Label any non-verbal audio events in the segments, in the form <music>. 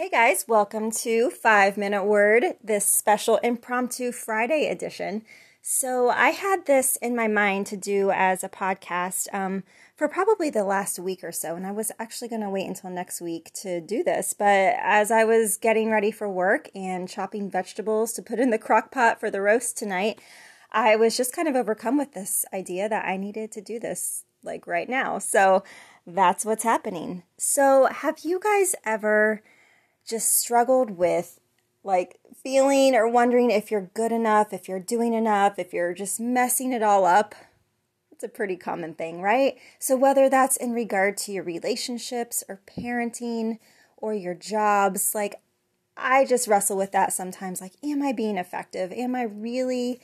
Hey guys, welcome to 5 Minute Word, this special impromptu Friday edition. So, I had this in my mind to do as a podcast um, for probably the last week or so, and I was actually going to wait until next week to do this. But as I was getting ready for work and chopping vegetables to put in the crock pot for the roast tonight, I was just kind of overcome with this idea that I needed to do this like right now. So, that's what's happening. So, have you guys ever just struggled with like feeling or wondering if you're good enough, if you're doing enough, if you're just messing it all up. It's a pretty common thing, right? So, whether that's in regard to your relationships or parenting or your jobs, like I just wrestle with that sometimes. Like, am I being effective? Am I really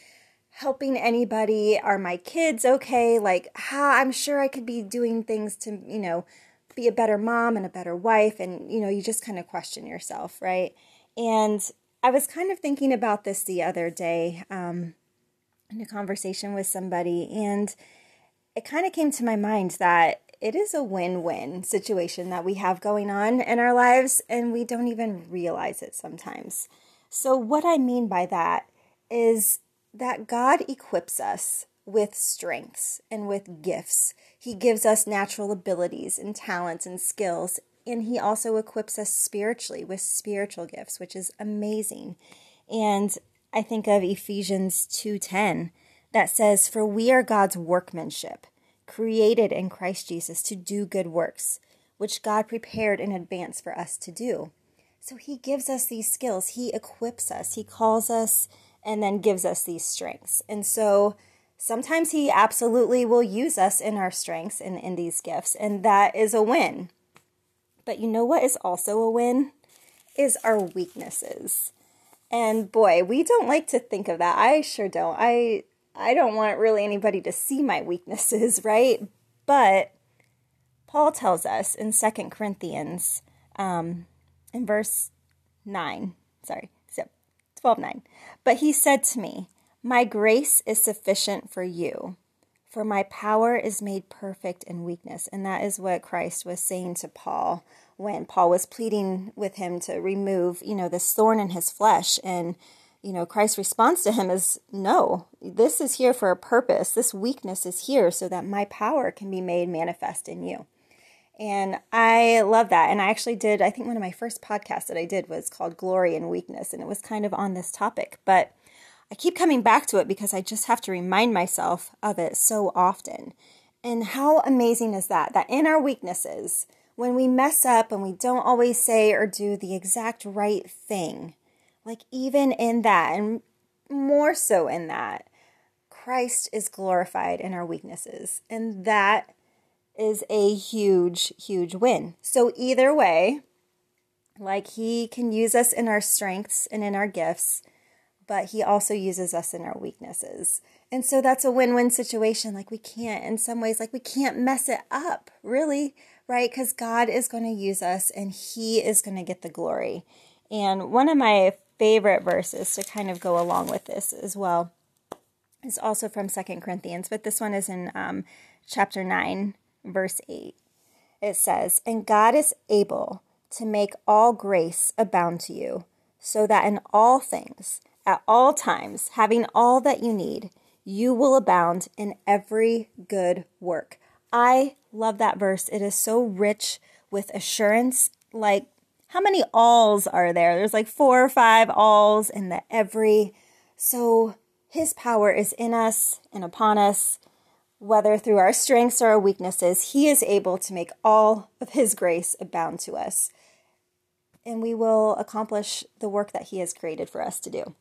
helping anybody? Are my kids okay? Like, how I'm sure I could be doing things to, you know, be a better mom and a better wife and you know you just kind of question yourself right? And i was kind of thinking about this the other day um, in a conversation with somebody and it kind of came to my mind that it is a win-win situation that we have going on in our lives and we don't even realize it sometimes. So what i mean by that is that god equips us with strengths and with gifts. He gives us natural abilities and talents and skills, and He also equips us spiritually with spiritual gifts, which is amazing. And I think of Ephesians 2:10 that says, "For we are God's workmanship, created in Christ Jesus to do good works, which God prepared in advance for us to do." So he gives us these skills, he equips us, he calls us and then gives us these strengths. And so sometimes He absolutely will use us in our strengths and in these gifts, and that is a win. But you know what is also a win? Is our weaknesses. And boy, we don't like to think of that. I sure don't. I I don't want really anybody to see my weaknesses, <laughs> right? But Paul tells us in Second Corinthians, um, in verse 9, sorry, so 12 9. But he said to me, my grace is sufficient for you, for my power is made perfect in weakness. And that is what Christ was saying to Paul when Paul was pleading with him to remove, you know, this thorn in his flesh. And, you know, Christ's response to him is, no, this is here for a purpose. This weakness is here so that my power can be made manifest in you. And I love that. And I actually did, I think one of my first podcasts that I did was called Glory and Weakness, and it was kind of on this topic. But I keep coming back to it because I just have to remind myself of it so often. And how amazing is that? That in our weaknesses, when we mess up and we don't always say or do the exact right thing, like even in that, and more so in that, Christ is glorified in our weaknesses. And that is a huge, huge win. So, either way, like He can use us in our strengths and in our gifts but he also uses us in our weaknesses. And so that's a win win situation. Like we can't, in some ways, like we can't mess it up, really, right? Because God is going to use us and he is going to get the glory. And one of my favorite verses to kind of go along with this as well is also from Second Corinthians, but this one is in um, chapter 9, verse 8. It says, And God is able to make all grace abound to you, so that in all things, at all times, having all that you need, you will abound in every good work. I love that verse. It is so rich with assurance. Like, how many alls are there? There's like four or five alls in the every. So, his power is in us and upon us, whether through our strengths or our weaknesses. He is able to make all of his grace abound to us. And we will accomplish the work that he has created for us to do.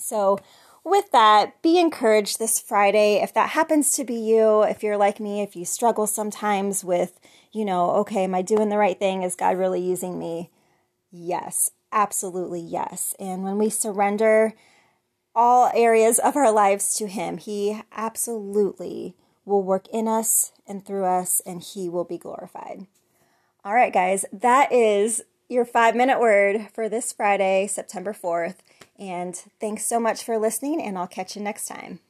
So, with that, be encouraged this Friday. If that happens to be you, if you're like me, if you struggle sometimes with, you know, okay, am I doing the right thing? Is God really using me? Yes, absolutely yes. And when we surrender all areas of our lives to Him, He absolutely will work in us and through us, and He will be glorified. All right, guys, that is your five minute word for this Friday, September 4th. And thanks so much for listening, and I'll catch you next time.